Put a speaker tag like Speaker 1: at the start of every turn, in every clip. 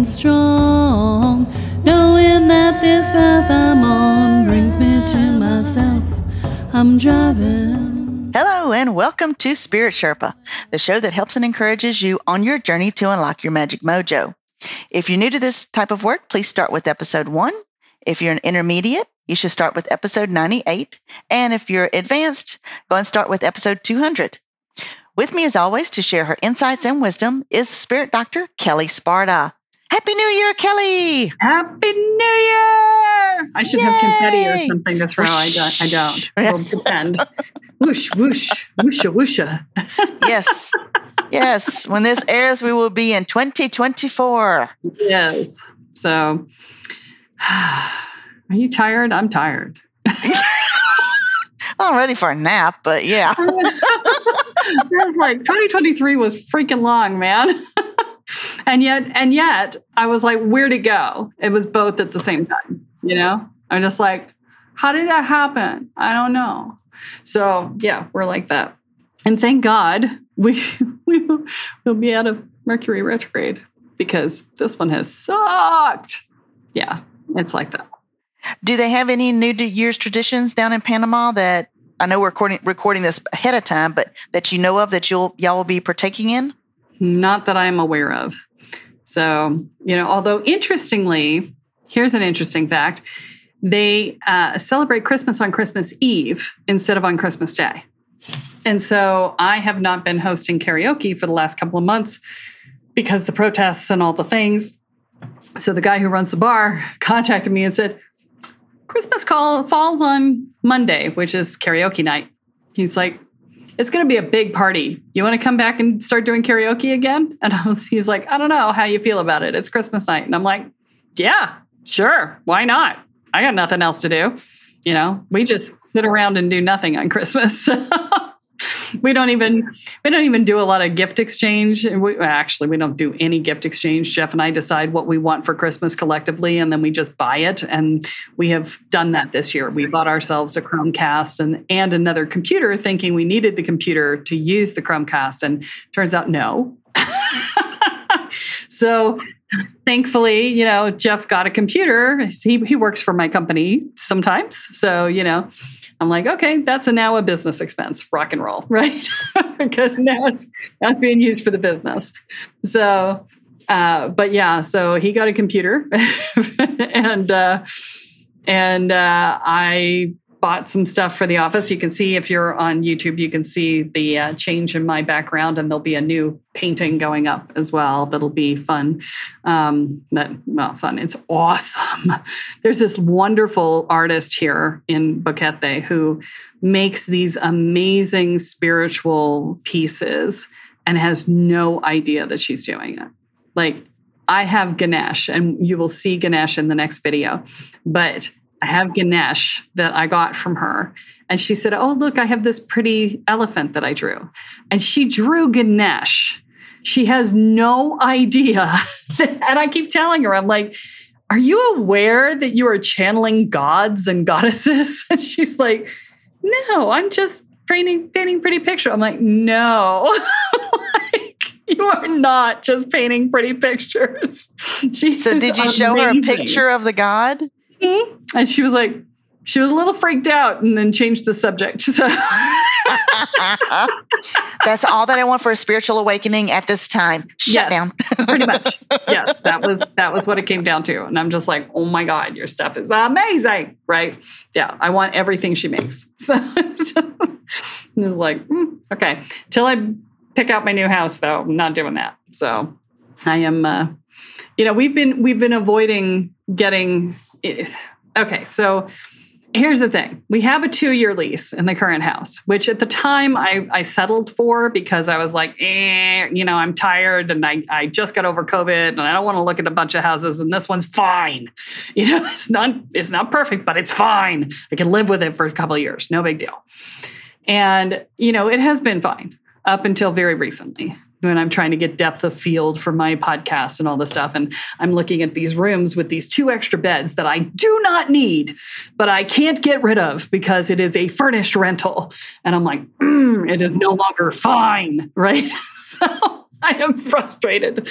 Speaker 1: feeling strong. Knowing that this path I'm on brings me to myself. I'm driving.
Speaker 2: Hello, and welcome to Spirit Sherpa, the show that helps and encourages you on your journey to unlock your magic mojo. If you're new to this type of work, please start with episode one. If you're an intermediate, you should start with episode 98. And if you're advanced, go and start with episode 200. With me, as always, to share her insights and wisdom is Spirit Doctor Kelly Sparta. Happy New Year, Kelly!
Speaker 3: Happy New Year! I should have confetti or something to throw. I don't. I don't. We'll pretend. Whoosh, whoosh, whoosha, whoosha.
Speaker 2: Yes. yes. When this airs, we will be in 2024.
Speaker 3: Yes. So, are you tired? I'm tired.
Speaker 2: I'm ready for a nap, but yeah.
Speaker 3: it was like 2023 was freaking long, man. And yet, and yet, I was like, where'd it go? It was both at the same time. You know, I'm just like, how did that happen? I don't know. So yeah, we're like that. And thank God we we will be out of Mercury retrograde because this one has sucked. Yeah, it's like that.
Speaker 2: Do they have any New Year's traditions down in Panama that I know we're recording, recording this ahead of time, but that you know of that you'll y'all will be partaking in?
Speaker 3: Not that I'm aware of. So, you know, although interestingly, here's an interesting fact they uh, celebrate Christmas on Christmas Eve instead of on Christmas Day. And so I have not been hosting karaoke for the last couple of months because the protests and all the things. So the guy who runs the bar contacted me and said, Christmas call falls on Monday, which is karaoke night. He's like, it's going to be a big party. You want to come back and start doing karaoke again? And was, he's like, I don't know how you feel about it. It's Christmas night. And I'm like, yeah, sure. Why not? I got nothing else to do. You know, we just sit around and do nothing on Christmas. we don't even we don't even do a lot of gift exchange. We, actually, we don't do any gift exchange. Jeff and I decide what we want for Christmas collectively, and then we just buy it. And we have done that this year. We bought ourselves a Chromecast and and another computer, thinking we needed the computer to use the Chromecast, and turns out no. so thankfully, you know, Jeff got a computer. He, he works for my company sometimes. So, you know, I'm like, okay, that's a now a business expense, rock and roll, right? because now it's that's being used for the business. So, uh, but yeah, so he got a computer and uh, and uh, I bought some stuff for the office. You can see if you're on YouTube, you can see the uh, change in my background, and there'll be a new painting going up as well. That'll be fun. Um, that well, fun. It's awesome. There's this wonderful artist here in Boquete who makes these amazing spiritual pieces and has no idea that she's doing it. Like I have Ganesh, and you will see Ganesh in the next video, but I have Ganesh that I got from her. And she said, Oh, look, I have this pretty elephant that I drew. And she drew Ganesh. She has no idea. and I keep telling her, I'm like, Are you aware that you are channeling gods and goddesses? And she's like, No, I'm just painting, painting pretty picture. I'm like, No. like, you are not just painting pretty pictures. She
Speaker 2: So did you show her a picture of the god?
Speaker 3: And she was like, she was a little freaked out and then changed the subject. So
Speaker 2: That's all that I want for a spiritual awakening at this time. Shut
Speaker 3: Yes.
Speaker 2: down.
Speaker 3: pretty much. Yes, that was that was what it came down to. And I'm just like, oh my God, your stuff is amazing. Right. Yeah. I want everything she makes. So, so it was like, hmm, okay. Till I pick out my new house though, I'm not doing that. So I am uh you know, we've been we've been avoiding getting okay, so here's the thing. We have a two year lease in the current house which at the time I, I settled for because i was like eh, you know i'm tired and I, I just got over covid and i don't want to look at a bunch of houses and this one's fine. You know it's not it's not perfect but it's fine. I can live with it for a couple years no big deal. And you know it has been fine up until very recently when I'm trying to get depth of field for my podcast and all this stuff. And I'm looking at these rooms with these two extra beds that I do not need, but I can't get rid of because it is a furnished rental. And I'm like, "Mm, it is no longer fine, right? so I am frustrated.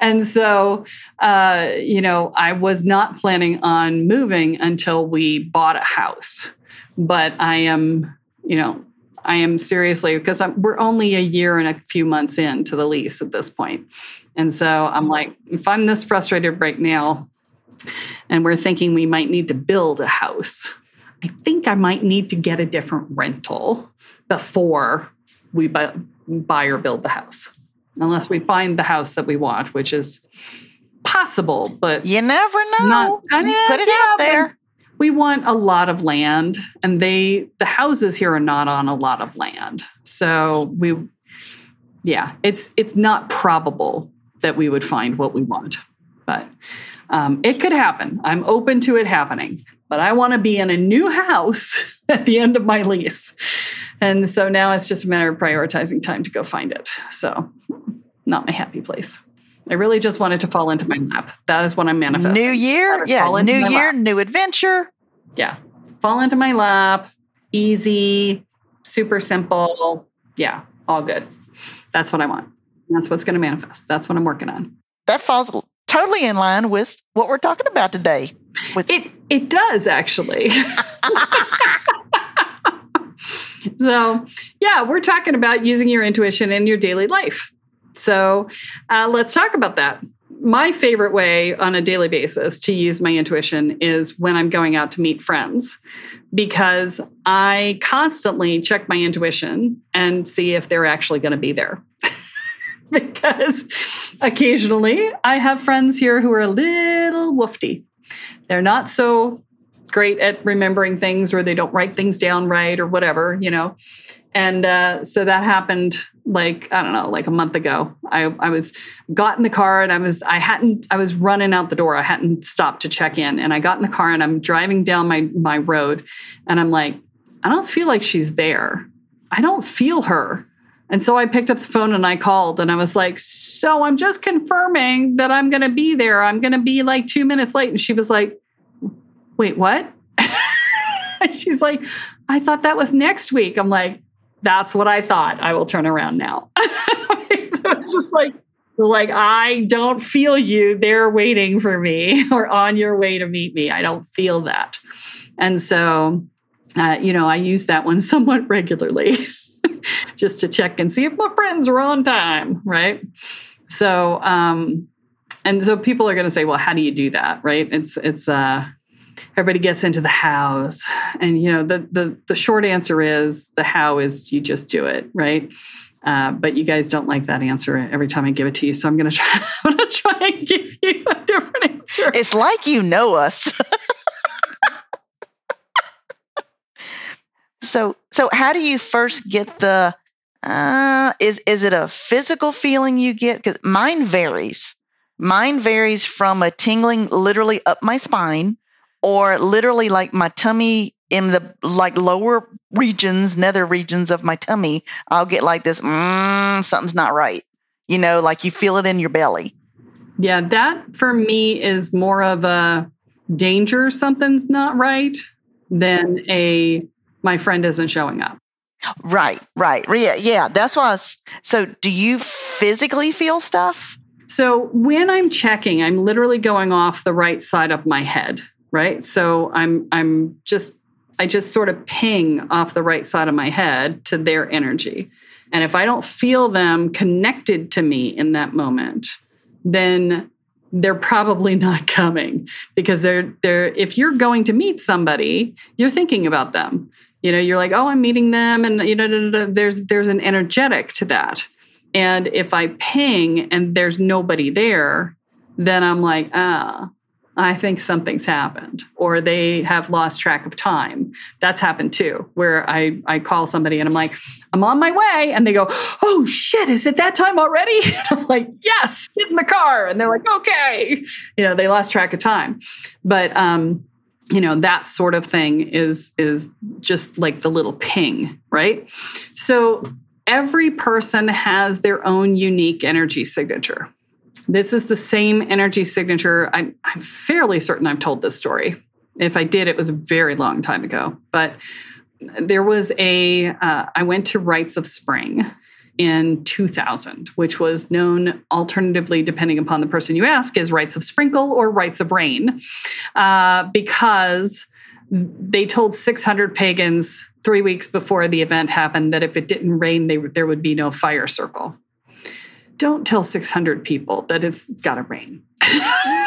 Speaker 3: And so, uh, you know, I was not planning on moving until we bought a house. But I am, you know, I am seriously because I'm, we're only a year and a few months into the lease at this point. And so I'm like, if I'm this frustrated right now, and we're thinking we might need to build a house, I think I might need to get a different rental before we buy, buy or build the house, unless we find the house that we want, which is possible, but
Speaker 2: You never know.
Speaker 3: Not- I mean,
Speaker 2: Put it
Speaker 3: yeah,
Speaker 2: out there.
Speaker 3: We want a lot of land and they the houses here are not on a lot of land. So we yeah it's it's not probable that we would find what we want but um, it could happen. I'm open to it happening but i want to be in a new house at the end of my lease. And so now it's just a matter of prioritizing time to go find it. So not my happy place i really just wanted to fall into my lap. That is what i'm manifesting.
Speaker 2: New year. Yeah.
Speaker 3: fall
Speaker 2: New year,
Speaker 3: lap.
Speaker 2: new adventure.
Speaker 3: yeah. Fall into my lap. Easy. Super simple. Yeah all good. That's what i want. That's what's going to manifest. That's what i'm working on.
Speaker 2: That falls totally in line with what we're talking about today. With
Speaker 3: it it does actually. So yeah we're talking about using your intuition in your daily life so uh, let's talk about that my favorite way on a daily basis to use my intuition is when i'm going out to meet friends because i constantly check my intuition and see if they're actually going to be there because occasionally I have friends here who are a little woofy. They're not so great at remembering things or they don't write things down right or whatever, you know. And uh, so that happened like, I don't know, like a month ago. I, I was got in the car and I was, I hadn't, I was running out the door. I hadn't stopped to check in. And I got in the car and I'm driving down my, my road and I'm like, I don't feel like she's there. I don't feel her. And so I picked up the phone and I called and I was like, So I'm just confirming that I'm going to be there. I'm going to be like two minutes late. And she was like, Wait, what? she's like, I thought that was next week. I'm like, That's what I thought. I will turn around now. so it's just like, like I don't feel you there waiting for me or on your way to meet me. I don't feel that. And so, uh, you know, I use that one somewhat regularly just to check and see if my friends are on time, right? So, um, and so people are going to say, well, how do you do that, right? It's it's uh, everybody gets into the hows, and you know the the the short answer is the how is you just do it, right? Uh, but you guys don't like that answer every time I give it to you, so I'm going to try. I'm going to try and give you a different answer.
Speaker 2: it's like you know us. so so how do you first get the Uh, is is it a physical feeling you get? Because mine varies. Mine varies from a tingling literally up my spine, or literally like my tummy in the like lower regions, nether regions of my tummy. I'll get like this. Mm, something's not right. You know, like you feel it in your belly.
Speaker 3: Yeah, that for me is more of a danger. Something's not right than a my friend isn't showing up.
Speaker 2: Right, right. Yeah, yeah. That's why. I was, so, do you physically feel stuff?
Speaker 3: So, when I'm checking, I'm literally going off the right side of my head, right? So, I'm I'm just I just sort of ping off the right side of my head to their energy. And if I don't feel them connected to me in that moment, then they're probably not coming because they're they're if you're going to meet somebody, you're thinking about them you know you're like oh i'm meeting them and you know there's there's an energetic to that and if i ping and there's nobody there then i'm like ah i think something's happened or they have lost track of time. That's happened too where i i call somebody and i'm like i'm on my way and they go oh shit is it that time already? And i'm like yes get in the car. And they're like okay. You know they lost track of time. But um you know that sort of thing is is just like the little ping right? So every person has their own unique energy signature this is the same energy signature. I'm, I'm fairly certain i've told this story. If i did it was a very long time ago. But there was a uh, I went to rites of spring in 2000, which was known alternatively, depending upon the person you ask, as rites of sprinkle or rites of rain, uh, because they told 600 pagans three weeks before the event happened that if it didn't rain, they, there would be no fire circle. Don't tell 600 people that it's got to rain.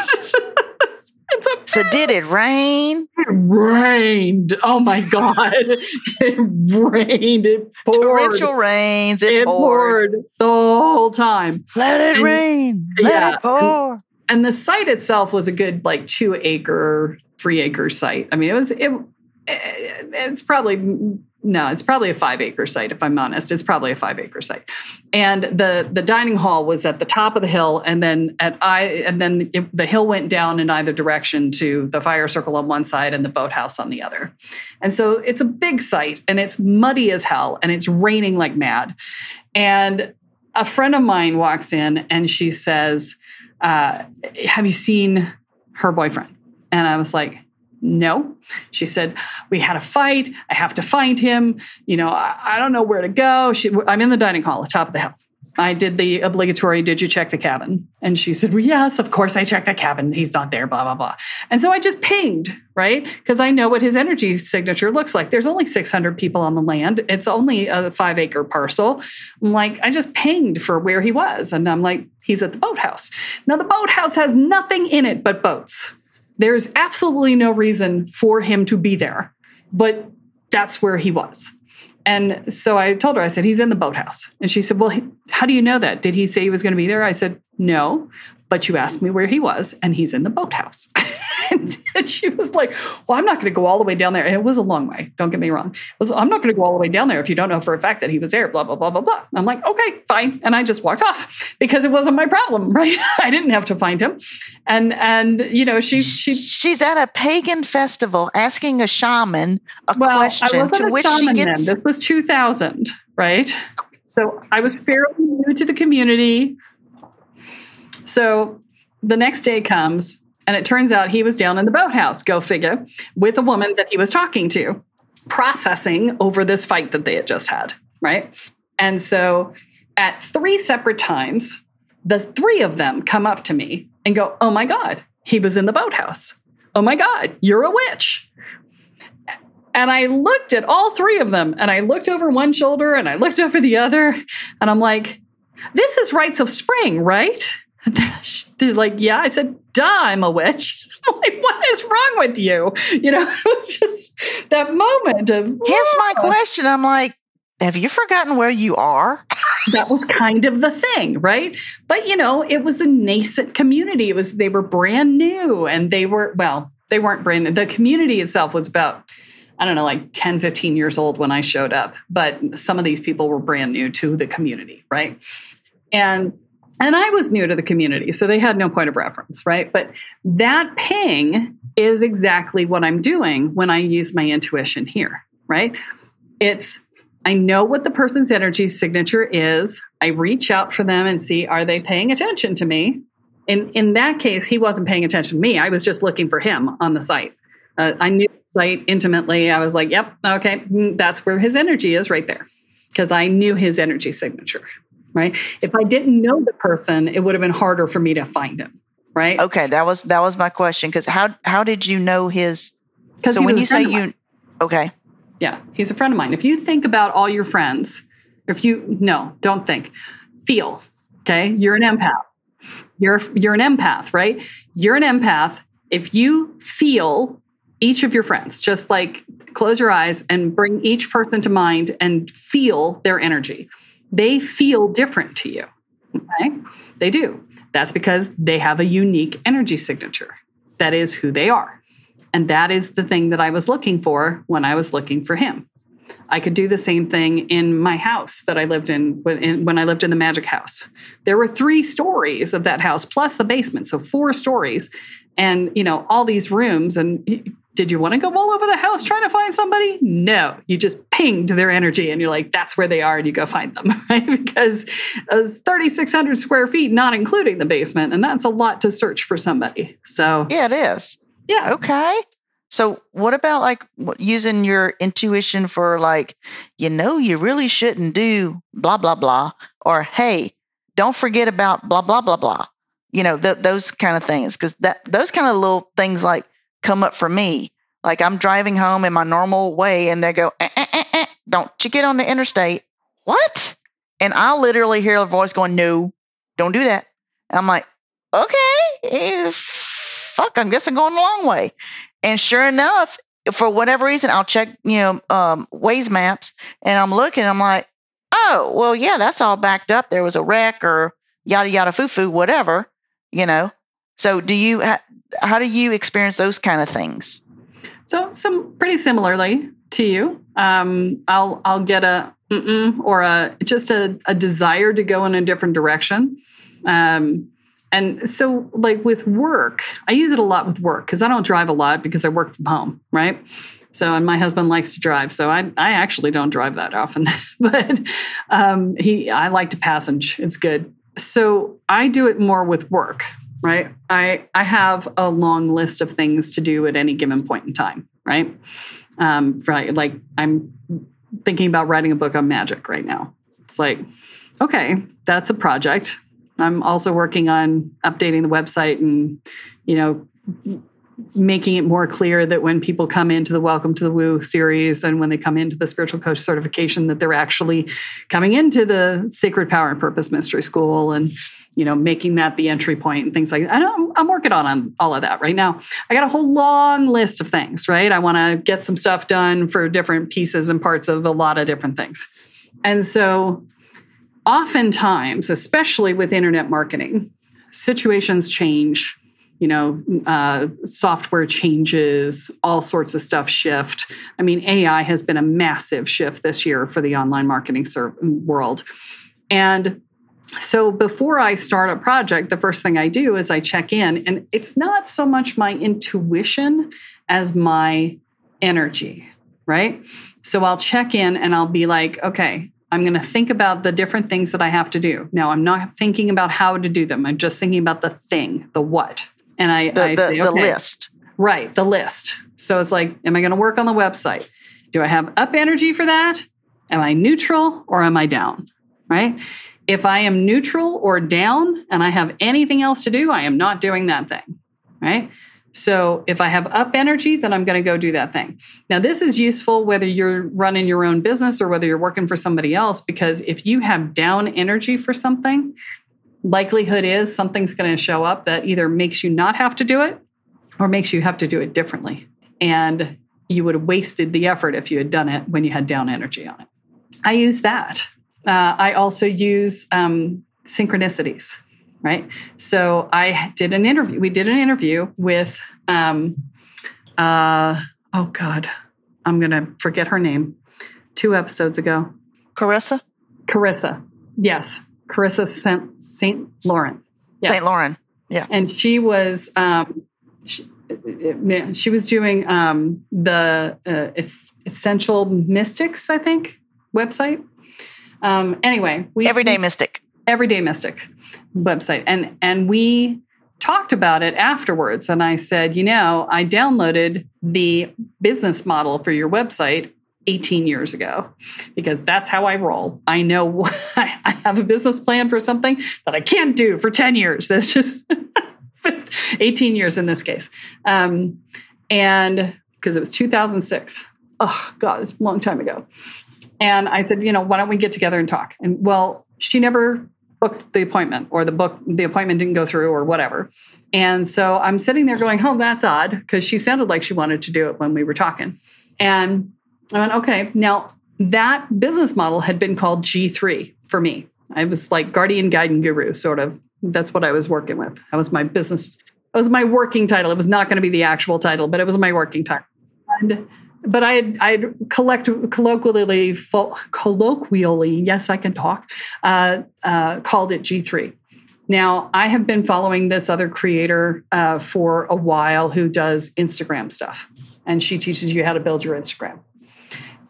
Speaker 2: so did it rain?
Speaker 3: It rained. Oh my god! it rained. It poured.
Speaker 2: Torrential rains. It,
Speaker 3: it
Speaker 2: poured.
Speaker 3: poured. the whole time.
Speaker 2: Let it
Speaker 3: And-
Speaker 2: rain. Let
Speaker 3: yeah,
Speaker 2: it pour.
Speaker 3: And the site itself was a good like two acre, three acre site. I mean, it was it. It's probably no, it's probably a five acre site. If I'm honest, it's probably a five acre site. And the the dining hall was at the top of the hill, and then at I and then it, the hill went down in either direction to the fire circle on one side and the boathouse on the other. And so it's a big site, and it's muddy as hell, and it's raining like mad. And a friend of mine walks in, and she says, uh, "Have you seen her boyfriend?" And I was like, no. She said, We had a fight. I have to find him. You know, I, I don't know where to go. She, I'm in the dining hall, at top of the hill. I did the obligatory, did you check the cabin? And she said, well, yes, of course I checked the cabin. He's not there, blah, blah, blah. And so I just pinged, right? Because I know what his energy signature looks like. There's only 600 people on the land. It's only a five acre parcel. I'm like, I just pinged for where he was. And I'm like, he's at the boathouse. Now, the boathouse has nothing in it but boats. There's absolutely no reason for him to be there, but that's where he was. And so I told her, I said, he's in the boathouse. And she said, Well, how do you know that? Did he say he was going to be there? I said, No, but you asked me where he was, and he's in the boathouse. and she was like, Well, I'm not going to go all the way down there. And it was a long way. Don't get me wrong. Was, I'm not going to go all the way down there if you don't know for a fact that he was there, blah, blah, blah, blah, blah. I'm like, Okay, fine. And I just walked off because it wasn't my problem, right? I didn't have to find him. And, and, you know, she, she,
Speaker 2: She's at a pagan festival asking a shaman a
Speaker 3: well, I
Speaker 2: question
Speaker 3: wasn't
Speaker 2: to
Speaker 3: a
Speaker 2: which she
Speaker 3: shaman
Speaker 2: gets.
Speaker 3: then. This was 2000, right? So I was fairly new to the community. So the next day comes, and it turns out he was down in the boathouse, go figure, with a woman that he was talking to, processing over this fight that they had just had, right? And so at three separate times, the three of them come up to me and go, Oh my God, he was in the boathouse. Oh my God, you're a witch. And I looked at all three of them and I looked over one shoulder and I looked over the other and I'm like, this is rites of spring, right? They're like, yeah. I said, duh, I'm a witch. I'm like, what is wrong with you? You know, it was just that moment of
Speaker 2: Hence my question. I'm like, have you forgotten where you are?
Speaker 3: that was kind of the thing, right? But you know, it was a nascent community. It was they were brand new and they were well, they weren't brand new. The community itself was about I don't know, like 10, 15 years old when I showed up, but some of these people were brand new to the community, right? And and I was new to the community, so they had no point of reference, right? But that ping is exactly what I'm doing when I use my intuition here, right? It's I know what the person's energy signature is. I reach out for them and see are they paying attention to me? In in that case, he wasn't paying attention to me. I was just looking for him on the site. Uh, I knew the site intimately. I was like, "Yep, okay, mm, that's where his energy is, right there," because I knew his energy signature. Right. If I didn't know the person, it would have been harder for me to find him. Right.
Speaker 2: Okay, that was that was my question. Because how how did you know his?
Speaker 3: Because
Speaker 2: So when you say you, okay,
Speaker 3: Yeah, he's a friend of mine. If you think about all your friends, if you no, don't think, feel. Okay, you're an empath. You're you're an empath, right? You're an empath. If you feel each of your friends, just like close your eyes and bring each person to mind and feel their energy. They feel different to you. Okay, they do. That's because they have a unique energy signature. That is who they are. And that is the thing that I was looking for when I was looking for him. I could do the same thing in my house that I lived in when, I lived in the magic house. There were three stories of that house plus the basement, so four stories, and you know all these rooms. And did you want to go all over the house trying to find somebody? No, you just pinged their energy, and you're like, that's where they are, and you go find them, right? Because it's 3,600 square feet, not including the basement, and that's a lot to search for somebody. So
Speaker 2: yeah, it is.
Speaker 3: yeah,
Speaker 2: Okay. So what about like using your intuition for like, you know, you really shouldn't do blah blah blah, or hey, don't forget about blah blah blah blah. You know, th- those kind of things because that those kind of little things like come up for me. Like I'm driving home in my normal way, and they go, eh, eh, eh, eh, "Don't you get on the interstate?" What? And I literally hear a voice going, "No, don't do that." And I'm like, "Okay, eh, fuck, I guess I'm going the long way." And sure enough, for whatever reason, I'll check, you know, um, Waze maps and I'm looking, I'm like, oh, well, yeah, that's all backed up. There was a wreck or yada, yada, foo foo, whatever, you know. So do you, how do you experience those kind of things?
Speaker 3: So, some pretty similarly to you, um, I'll I'll get a or a just a, a desire to go in a different direction. Um, and so, like with work, I use it a lot with work because I don't drive a lot because I work from home, right? So, and my husband likes to drive, so I I actually don't drive that often, but um, he I like to passage. It's good. So I do it more with work, right? I I have a long list of things to do at any given point in time, right? Um, right, like I'm thinking about writing a book on magic right now. It's like, okay, that's a project. I'm also working on updating the website and, you know, making it more clear that when people come into the Welcome to the Woo series and when they come into the spiritual coach certification, that they're actually coming into the Sacred Power and Purpose Mystery School and you know making that the entry point and things like that. I know I'm, working on, on all of that right now. I got a whole long list of things, right? I want to get some stuff done for different pieces and parts of a lot of different things. And so oftentimes, especially with internet marketing, situations change you know, uh, software changes, all sorts of stuff shift. I mean, AI has been a massive shift this year for the online marketing ser- world. And so before I start a project, the first thing I do is I check in, and it's not so much my intuition as my energy, right? So I'll check in and I'll be like, okay, I'm going to think about the different things that I have to do. Now, I'm not thinking about how to do them. I'm just thinking about the thing, the what. And I,
Speaker 2: The,
Speaker 3: I
Speaker 2: the,
Speaker 3: say,
Speaker 2: the
Speaker 3: okay,
Speaker 2: list.
Speaker 3: right, the list. So it's like, am I going to work on the website? Do I have up energy for that? Am I neutral or am I down? Right? If I am neutral or down and I have anything else to do, I am not doing that thing. Right? So if I have up energy, then I'm going to go do that thing. Now, this is useful whether you're running your own business or whether you're working for somebody else, because if you have down energy for something, likelihood is something's going to show up that either makes you not have to do it or makes you have to do it differently. And you would have wasted the effort if you had done it when you had down energy on it. I use that. Uh, I also use um, synchronicities, right? So I did an interview. We did an interview with, um, uh, oh God, I'm going to forget her name, two episodes ago.
Speaker 2: Carissa?
Speaker 3: Carissa. Yes. Carissa St. St. Laurent. Yes.
Speaker 2: St. Lauren. Yeah.
Speaker 3: And she was, um, she, she was doing um, the uh, Es- Essential Mystics, I think, website. Um, anyway, we
Speaker 2: Everyday Mystic.
Speaker 3: Everyday Mystic website, and and we talked about it afterwards. And I said, you know, I downloaded the business model for your website 18 years ago because that's how I roll. I know I have a business plan for something that I can't do for 10 years. That's just 18 years in this case. Um, and because it was 2006. Oh, God, a long time ago. And I said, you know, why don't we get together and talk? And well, she never booked the appointment or the book, the appointment didn't go through or whatever. And so I'm sitting there going, oh, that's odd because she sounded like she wanted to do it when we were talking. And I went, okay. Now, that business model had been called G3 for me. I was like guardian, guide, and guru, sort of. That's what I was working with. That was my business. That was my working title. It was not going to be the actual title, but it was my working title. And, but I I collect, colloquially, colloquially, yes, I can talk, uh, uh, called it G3. Now, I have been following this other creator uh, for a while who does Instagram stuff, and she teaches you how to build your Instagram.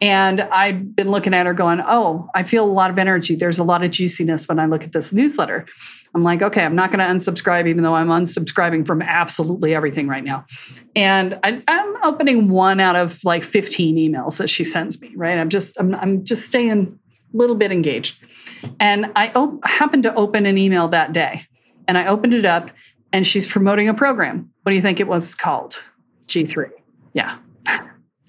Speaker 3: And I've been looking at her going, Oh, I feel a lot of energy. There's a lot of juiciness when I look at this newsletter. I'm like, Okay, I'm not going to unsubscribe, even though I'm unsubscribing from absolutely everything right now. And I, am opening one out of like 15 emails that she sends me, right? I'm just, I'm, I'm just staying a little bit engaged. And I op- happened to open an email that day and I opened it up and she's promoting a program. What do you think it was called? G3. Yeah.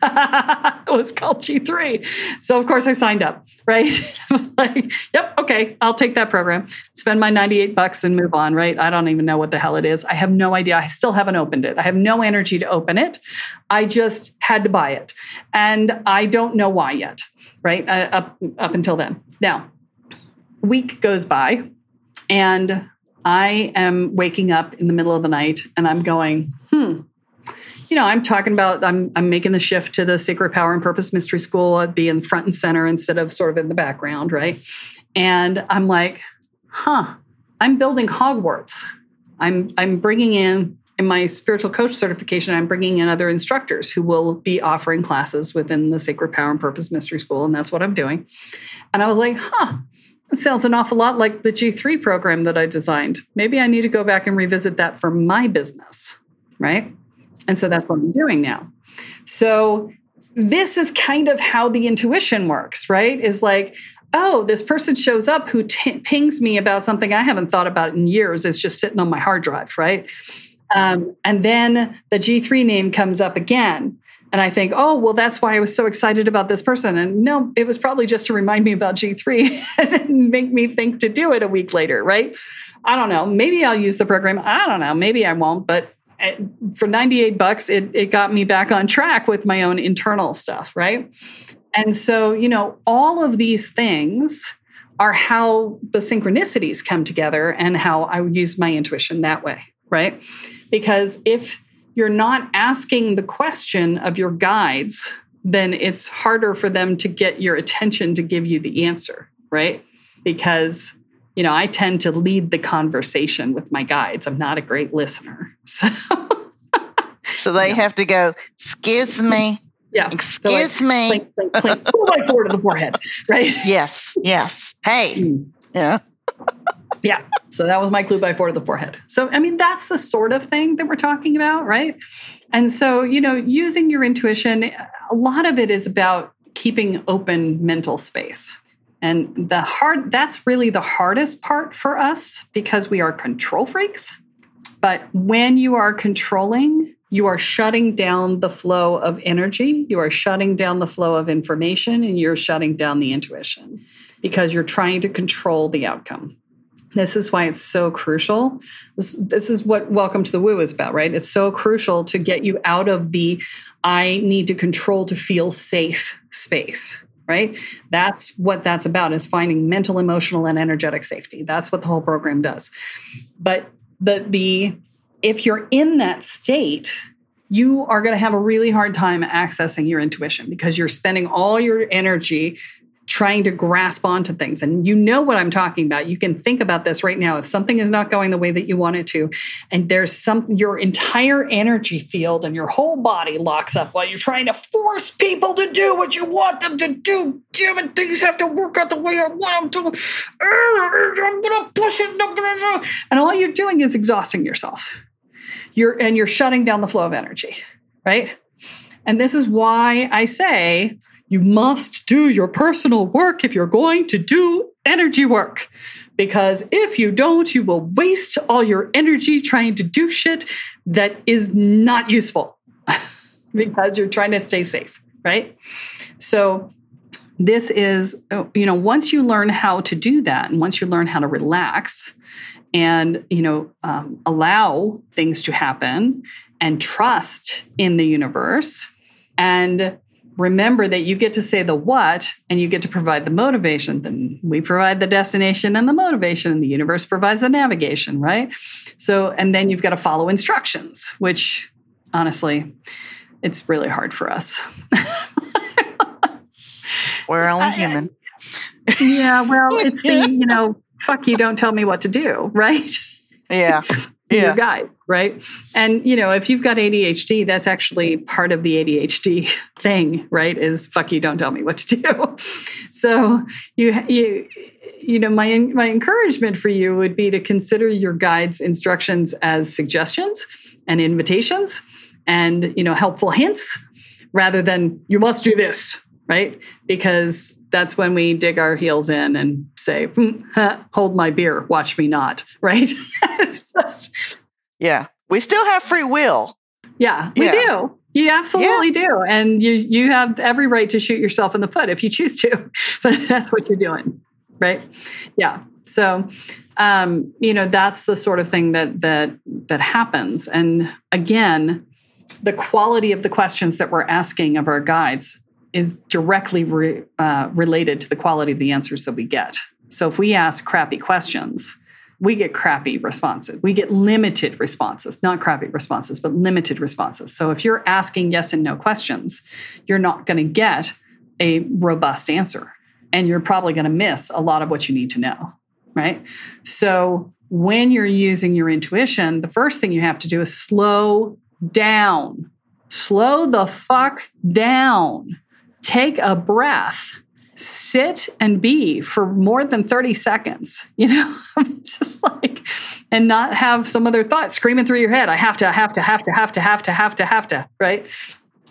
Speaker 3: it was called G3. So of course I signed up, right? like, yep, okay, I'll take that program. Spend my 98 bucks and move on, right? I don't even know what the hell it is. I have no idea. I still haven't opened it. I have no energy to open it. I just had to buy it. And I don't know why yet, right? Uh, up up until then. Now, week goes by and I am waking up in the middle of the night and I'm going, "Hmm, you know, I'm talking about I'm I'm making the shift to the Sacred Power and Purpose Mystery School, I'd be in front and center instead of sort of in the background, right? And I'm like, huh, I'm building Hogwarts. I'm I'm bringing in in my spiritual coach certification, I'm bringing in other instructors who will be offering classes within the Sacred Power and Purpose Mystery School, and that's what I'm doing. And I was like, huh, it sounds an awful lot like the G3 program that I designed. Maybe I need to go back and revisit that for my business, right? And so that's what I'm doing now. So this is kind of how the intuition works, right? Is like, oh, this person shows up who t- pings me about something I haven't thought about in years. It's just sitting on my hard drive, right? Um, and then the G3 name comes up again. And I think, oh, well, that's why I was so excited about this person. And no, it was probably just to remind me about G3 and make me think to do it a week later, right? I don't know. Maybe I'll use the program. I don't know. Maybe I won't. But for 98 bucks, it, it got me back on track with my own internal stuff, right? And so, you know, all of these things are how the synchronicities come together and how I would use my intuition that way, right? Because if you're not asking the question of your guides, then it's harder for them to get your attention to give you the answer, right? Because you know, I tend to lead the conversation with my guides. I'm not a great listener. So,
Speaker 2: so they yeah. have to go, excuse me.
Speaker 3: Yeah.
Speaker 2: Excuse so like, me.
Speaker 3: Clink, clink, clink, pull my four to the forehead. Right.
Speaker 2: Yes. Yes. Hey. Mm. Yeah.
Speaker 3: yeah. So that was my clue by four to the forehead. So, I mean, that's the sort of thing that we're talking about. Right. And so, you know, using your intuition, a lot of it is about keeping open mental space and the hard that's really the hardest part for us because we are control freaks. But when you are controlling, you are shutting down the flow of energy, you are shutting down the flow of information, and you're shutting down the intuition because you're trying to control the outcome. This is why it's so crucial. This, this, is what Welcome to the Woo is about, right? It's so crucial to get you out of the I need to control to feel safe space right? That's what that's about is finding mental emotional and energetic safety. That's what the whole program does. But the the if you're in that state you are going to have a really hard time accessing your intuition because you're spending all your energy trying to grasp onto things. And you know what I'm talking about. You can think about this right now. If something is not going the way that you want it to, and there's some, your entire energy field and your whole body locks up while you're trying to force people to do what you want them to do. Damn it, things have to work out the way I want them to. Uh, I'm going to push it. I'm gonna do. And all you're doing is exhausting yourself. You're, and you're shutting down the flow of energy, right? And this is why I say, you must do your personal work if you're going to do energy work. Because if you don't, you will waste all your energy trying to do shit that is not useful because you're trying to stay safe, right? So, this is, you know, once you learn how to do that and once you learn how to relax and, you know, um, allow things to happen and trust in the universe and remember that you get to say the what and you get to provide the motivation. Then we provide the destination and the motivation and the universe provides the navigation right? So and then you've got to follow instructions which honestly it's really hard for us.
Speaker 2: We're only human.
Speaker 3: Yeah well it's the you know fuck you don't tell me what to do right?
Speaker 2: Yeah
Speaker 3: yeah. your guide, right? And you know, if you've got ADHD, that's actually part of the ADHD thing, right? Is fuck you, don't tell me what to do. so you you you know, my my encouragement for you would be to consider your guide's instructions as suggestions and invitations, and you know, helpful hints rather than you must do this right? Because that's when we dig our heels in and say, hmm, hold my beer, watch me not, right? it's just.
Speaker 2: Yeah. We still have free will.
Speaker 3: Yeah, we yeah. do. You absolutely yeah. do. And you you have every right to shoot yourself in the foot if you choose to. But that's what you're doing. Right? Yeah. So um, you know, that's the sort of thing that that that happens. And again, the quality of the questions that we're asking of our guides is directly re, uh, related to the quality of the answers that we get. So if we ask crappy questions, we get crappy responses. We get limited responses, not crappy responses, but limited responses. So if you're asking yes and no questions, you're not going to get a robust answer. And you're probably going to miss a lot of what you need to know, right? So when you're using your intuition, the first thing you have to do is slow down. Slow the fuck down take a breath sit and be for more than 30 seconds you know? Just like and not have some other thought screaming through your head i have to i have to have to have to have to have to have to right?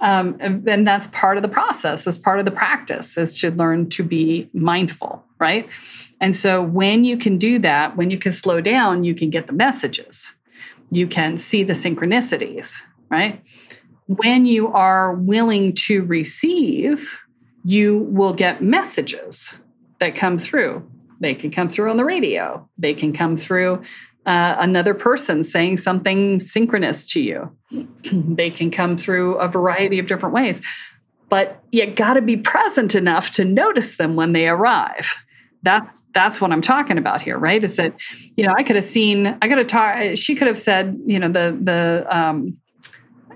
Speaker 3: Um, and, and that's part of the process that's part of the practice is to learn to be mindful right? And so when you can do that when you can slow down you can get the messages. You can see the synchronicities right when you are willing to receive, you will get messages that come through. They can come through on the radio, they can come through uh, another person saying something synchronous to you. they can come through a variety of different ways. But you got to be present enough to notice them when they arrive that's that's what I'm talking about here, right? Is that you know I could have seen I could have talked. She could have said you know the the um,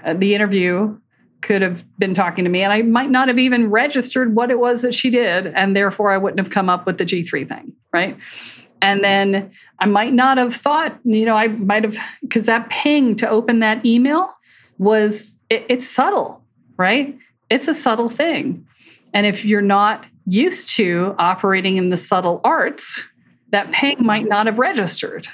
Speaker 3: uh, the interview could have been talking to me and I might not have even registered what it was that she did and therefore I wouldn't have come up with the G3 thing, right? And then I might not have thought, you know, I might have because that ping to open that email was it, it's subtle, right? It's a subtle thing. And if you're not used to operating in the subtle arts, that ping might not have registered.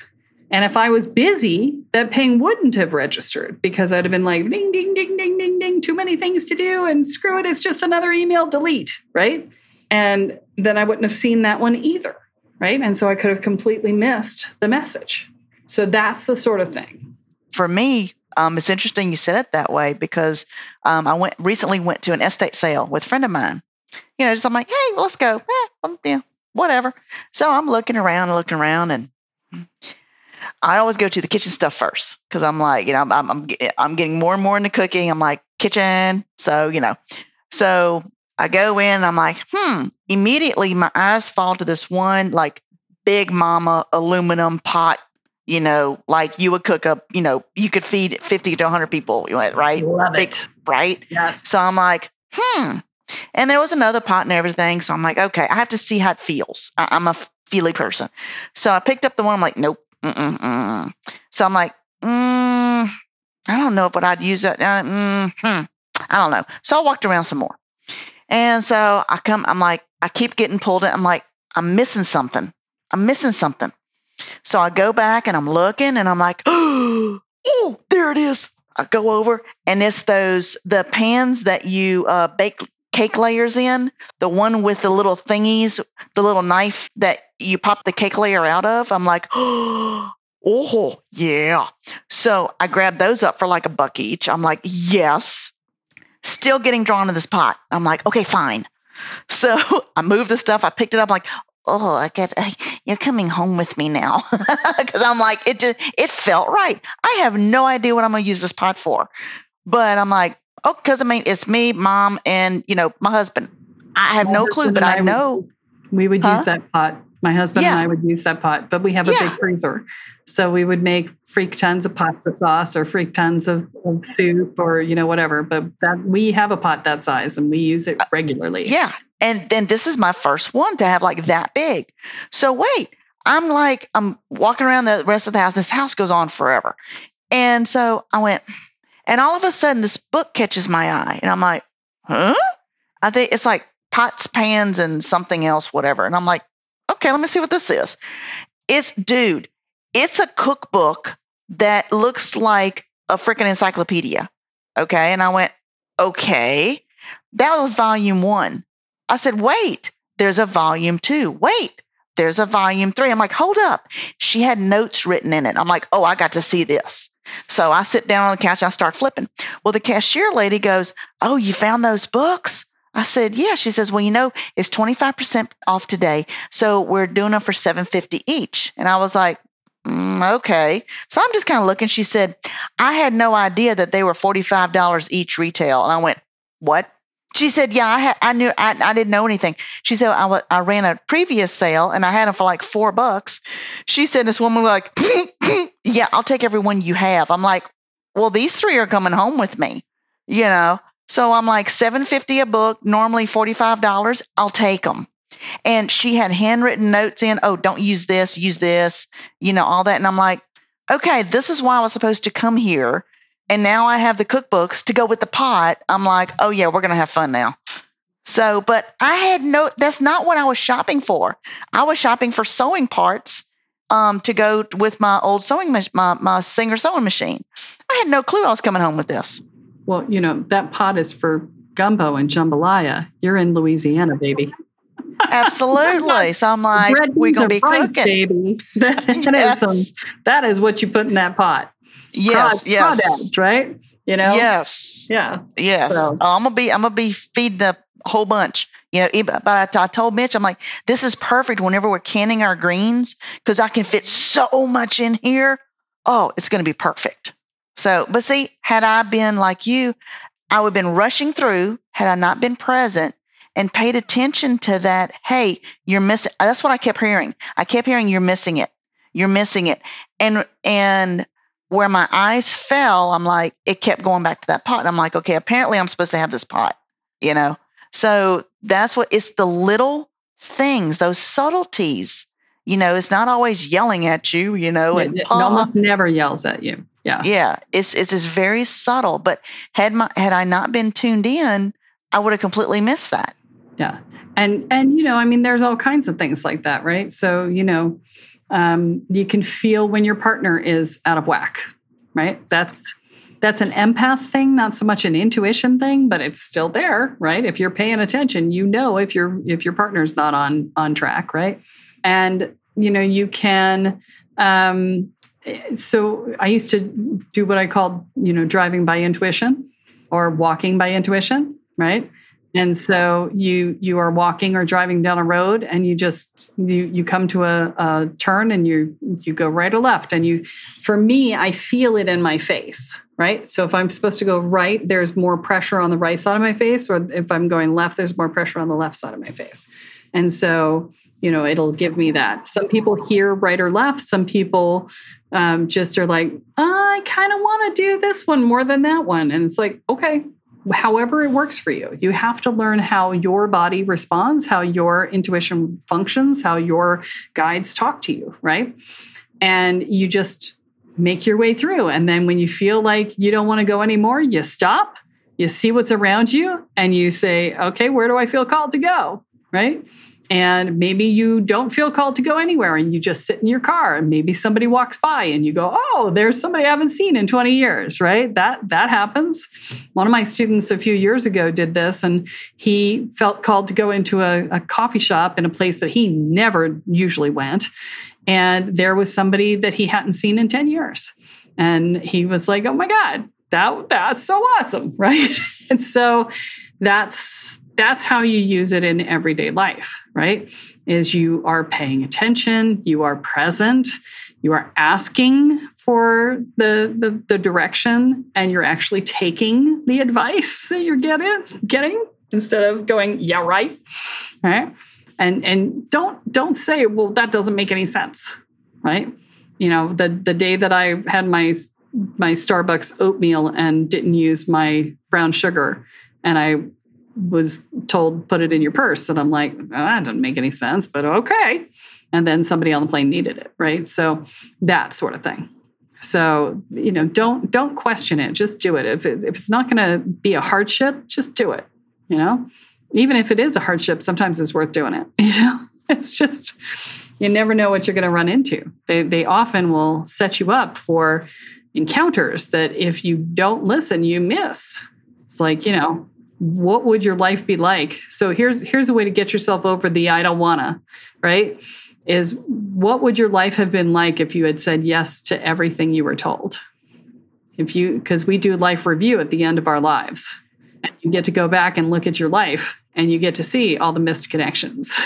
Speaker 3: And if I was busy, that ping wouldn't have registered because I'd have been like, ding, ding, ding, ding, ding, ding, too many things to do, and screw it, it's just another email, delete, right? And then I wouldn't have seen that one either, right? And so I could have completely missed the message. So that's the sort of thing.
Speaker 2: For me, um, it's interesting you said it that way because um, I went recently went to an estate sale with a friend of mine. You know, just I'm like, hey, let's go. Eh, yeah, whatever. So I'm looking around and looking around and I always go to the kitchen stuff first because I'm like, you know, I'm, I'm, I'm getting more and more into cooking. I'm like, kitchen. So, you know, so I go in, I'm like, hmm, immediately my eyes fall to this one like big mama aluminum pot You know, like you would cook up, you know, you could feed 50 to 100 people, right?
Speaker 3: Love
Speaker 2: Big-
Speaker 3: it.
Speaker 2: Right.
Speaker 3: Yes.
Speaker 2: So I'm like, hmm. And there was another pot and everything. So I'm like, okay, I have to see how it feels. I- I'm a feely person. So I picked up the one. I'm like, nope. Mm-mm, mm-mm. So I'm like, mm, I don't know what I'd use that. Uh, mm, hmm. I don't know. So I walked around some more. And so I come, I'm like, I keep getting pulled in. I'm like, I'm missing something. I'm missing something. So I go back and I'm looking and I'm like, oh, there it is. I go over and it's those, the pans that you uh, bake cake layers in, the one with the little thingies, the little knife that you pop the cake layer out of. I'm like, oh, yeah. So I grabbed those up for like a buck each. I'm like, yes. Still getting drawn to this pot. I'm like, okay, fine. So I moved the stuff. I picked it up. like, oh, I get, you're coming home with me now. Because I'm like, it just, it felt right. I have no idea what I'm going to use this pot for. But I'm like, oh, because I mean, it's me, mom, and, you know, my husband. I have
Speaker 3: My
Speaker 2: no clue, but
Speaker 3: and
Speaker 2: I know.
Speaker 3: use- we would
Speaker 2: Huh?
Speaker 3: use that pot. My husband and I would use that pot, but we have a
Speaker 2: Yeah.
Speaker 3: big freezer. So we would make freak tons of pasta sauce or freak tons of, of soup or, you know, whatever. But that we have a pot that size and we use it regularly.
Speaker 2: Uh, Yeah. And then this is my first one to have like that big. So wait, I'm like, I'm walking around the rest of the house. This house goes on forever. And so I went, and all of a sudden this book catches my eye. And I'm like, huh? I think it's like pots, pans, and something else, whatever. And I'm like, okay, let me see what this is. It's, dude, it's a cookbook that looks like a freaking encyclopedia. Okay. And I went, okay. That was volume one. I said, wait, there's a volume two. Wait, there's a volume three. I'm like, hold up. She had notes written in it. I'm like, oh, I got to see this. So I sit down on the couch. And I start flipping. Well, the cashier lady goes, oh, you found those books? I said, yeah. She says, well, you know, it's 25% off today. So we're doing them for 750 each. And I was like, mm, okay. So I'm just kind of looking. She said, I had no idea that they were $45 each retail. And I went, what? She said, "Yeah, I had, I knew, I, I didn't know anything." She said, I, "I ran a previous sale and I had them for like four bucks." She said, "This woman was like, yeah, I'll take every one you have." I'm like, "Well, these three are coming home with me, you know." So I'm like, seven fifty a book, normally forty five dollars. I'll take them. And she had handwritten notes in. Oh, don't use this, use this, you know, all that. And I'm like, okay, this is why I was supposed to come here and now I have the cookbooks to go with the pot. I'm like, oh yeah, we're gonna have fun now. So, but I had no. That's not what I was shopping for. I was shopping for sewing parts um, to go with my old sewing my my Singer sewing machine. I had no clue I was coming home with this.
Speaker 3: Well, you know, that pot is for gumbo and jambalaya. You're in Louisiana, baby.
Speaker 2: Absolutely. so I'm like, we're gonna be
Speaker 3: rice,
Speaker 2: cooking.
Speaker 3: baby. That is
Speaker 2: Yes.
Speaker 3: some, that is what you put in that pot.
Speaker 2: Yes, yes,
Speaker 3: right? You know?
Speaker 2: yes,
Speaker 3: Yeah.
Speaker 2: yes.
Speaker 3: So- uh,
Speaker 2: Oh, I'm gonna be I'm gonna be feeding a whole bunch. You know, but I, told Mitch, I'm like, this is perfect whenever we're canning our greens because I can fit so much in here. Oh, it's going to be perfect. So, but see, had I been like you, I would have been rushing through had I not been present and paid attention to that. Hey, you're missing. That's what I kept hearing. I kept hearing you're missing it. You're missing it. And, and where my eyes fell, I'm like, it kept going back to that pot. And I'm like, okay, apparently I'm supposed to have this pot, you know? So that's what it's the little things, those subtleties. You know, it's not always yelling at you, you know,
Speaker 3: It,
Speaker 2: and
Speaker 3: it
Speaker 2: "Pa."
Speaker 3: almost never yells at you. Yeah.
Speaker 2: yeah, it's it's just very subtle. But had my had I not been tuned in, I would have completely missed that.
Speaker 3: Yeah. And and you know, I mean there's all kinds of things like that, right? So, you know, um, you can feel when your partner is out of whack, right? That's that's an empath thing, not so much an intuition thing, but it's still there, right? If you're paying attention, you know if your if your partner's not on on track, right? And you know, you can um so I used to do what I called, you know, driving by intuition or walking by intuition, right? And so you you are walking or driving down a road and you just you you come to a, a turn and you you go right or left and you for me I feel it in my face, right? So if I'm supposed to go right, there's more pressure on the right side of my face or if I'm going left there's more pressure on the left side of my face. And so you know, it'll give me that. Some people hear right or left. Some people um, just are like, I kind of want to do this one more than that one. And it's like, okay, however it works for you. You have to learn how your body responds, how your intuition functions, how your guides talk to you, right? And you just make your way through. And then when you feel like you don't want to go anymore, you stop, you see what's around you, and you say, okay, where do I feel called to go? Right. And maybe you don't feel called to go anywhere and you just sit in your car and maybe somebody walks by and you go, "Oh, there's somebody I haven't seen in 20 years," right? That that happens. One of my students a few years ago did this and he felt called to go into a, a coffee shop in a place that he never usually went. And there was somebody that he hadn't seen in 10 years. And he was like, "Oh my god, that that's so awesome," right? and so that's that's how you use it in everyday life, right? Is you are paying attention, you are present, you are asking for the, the, the direction, and you're actually taking the advice that you're getting getting instead of going, yeah, right. Right. And and don't don't say, well, that doesn't make any sense. Right. You know, the the day that I had my my Starbucks oatmeal and didn't use my brown sugar and I was told put it in your purse. And i'm like oh, that doesn't make any sense but okay. And then somebody on the plane needed it right? So that sort of thing. So you know don't don't question it. Just do it. If, it, if it's not going to be a hardship just do it you know? Even if it is a hardship sometimes it's worth doing it you know? It's just you never know what you're going to run into. They, they often will set you up for encounters that if you don't listen you miss. It's like you know what would your life be like? So here's here's a way to get yourself over the I don't wanna, right? Is what would your life have been like if you had said yes to everything you were told? If you because we do life review at the end of our lives. And you get to go back and look at your life and you get to see all the missed connections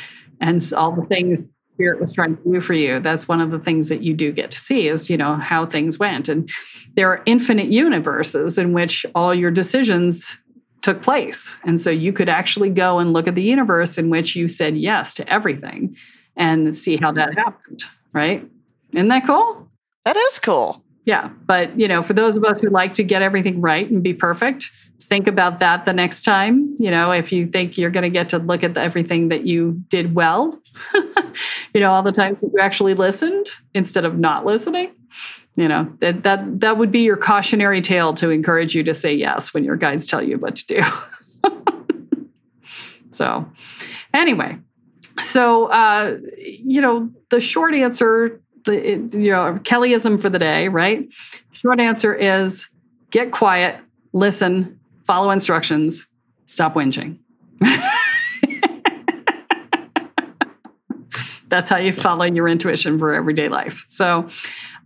Speaker 3: and all the things spirit was trying to do for you that's one of the things that you do get to see is you know how things went and there are infinite universes in which all your decisions took place. And so you could actually go and look at the universe in which you said yes to everything and see how that mm-hmm. happened, right? Isn't that cool?
Speaker 2: That is cool.
Speaker 3: Yeah. But, you know, for those of us who like to get everything right and be perfect, think about that the next time. You know, if you think you're going to get to look at the, everything that you did well, you know, all the times that you actually listened instead of not listening, you know that that that would be your cautionary tale to encourage you to say yes when your guides tell you what to do. So anyway so uh, you know the short answer the you know kellyism for the day right? Short answer is get quiet listen follow instructions stop whinging that's how you follow your intuition for everyday life so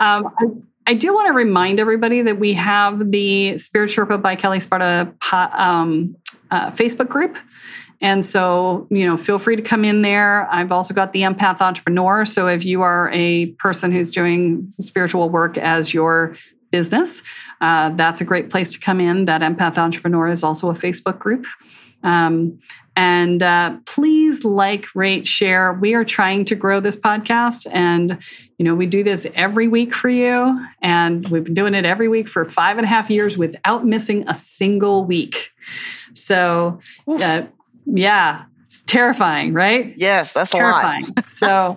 Speaker 3: um, I, I, do want to remind everybody that we have the Spirit Sherpa by Kelly Sparta um, uh, Facebook group. And so, you know, feel free to come in there. I've also got the Empath Entrepreneur. So if you are a person who's doing spiritual work as your business, uh, that's a great place to come in. That Empath Entrepreneur is also a Facebook group. Um, and uh, please like, rate, share. We are trying to grow this podcast. And, you know, we do this every week for you. And we've been doing it every week for five and a half years without missing a single week. So, uh, yeah, it's terrifying, right?
Speaker 2: Yes, that's
Speaker 3: terrifying. so,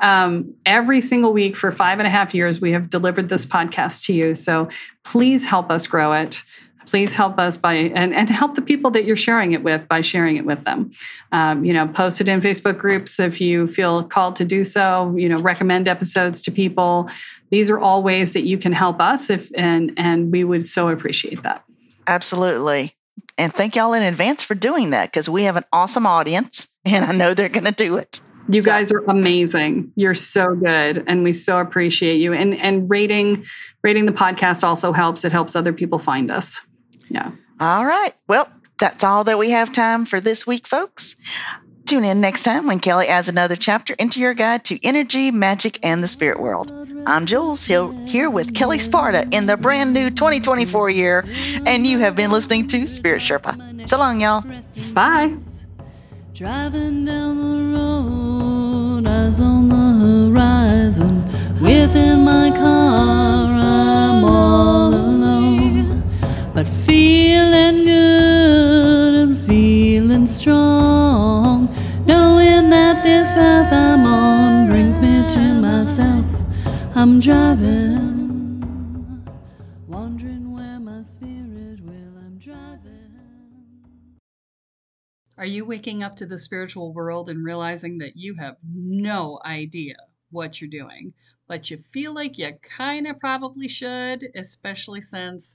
Speaker 3: um, every single week for five and a half years, we have delivered this podcast to you. So please help us grow it please help us by and, and help the people that you're sharing it with by sharing it with them um, you know post it in facebook groups if you feel called to do so you know recommend episodes to people these are all ways that you can help us if and and we would so appreciate that
Speaker 2: absolutely and thank y'all in advance for doing that because we have an awesome audience and i know they're going to do it
Speaker 3: you so. guys are amazing. You're so good and we so appreciate you. And and rating rating the podcast also helps. It helps other people find us. Yeah.
Speaker 2: All right. Well, that's all that we have time for this week, folks. Tune in next time when Kelly adds another chapter into your guide to energy, magic, and the spirit world. I'm Julz Hill here with Kelly Sparta in the brand new 2024 year, and you have been listening to Spirit Sherpa. So long, y'all.
Speaker 3: Bye.
Speaker 1: Driving down the road stars on the horizon. Within my car, I'm all alone. But feeling good and feeling strong. Knowing that this path I'm on brings me to myself. I'm driving, where my spirit will. I'm driving.
Speaker 3: Are you waking up to the spiritual world and realizing that you have no idea what you're doing, but you feel like you kind of probably should, especially since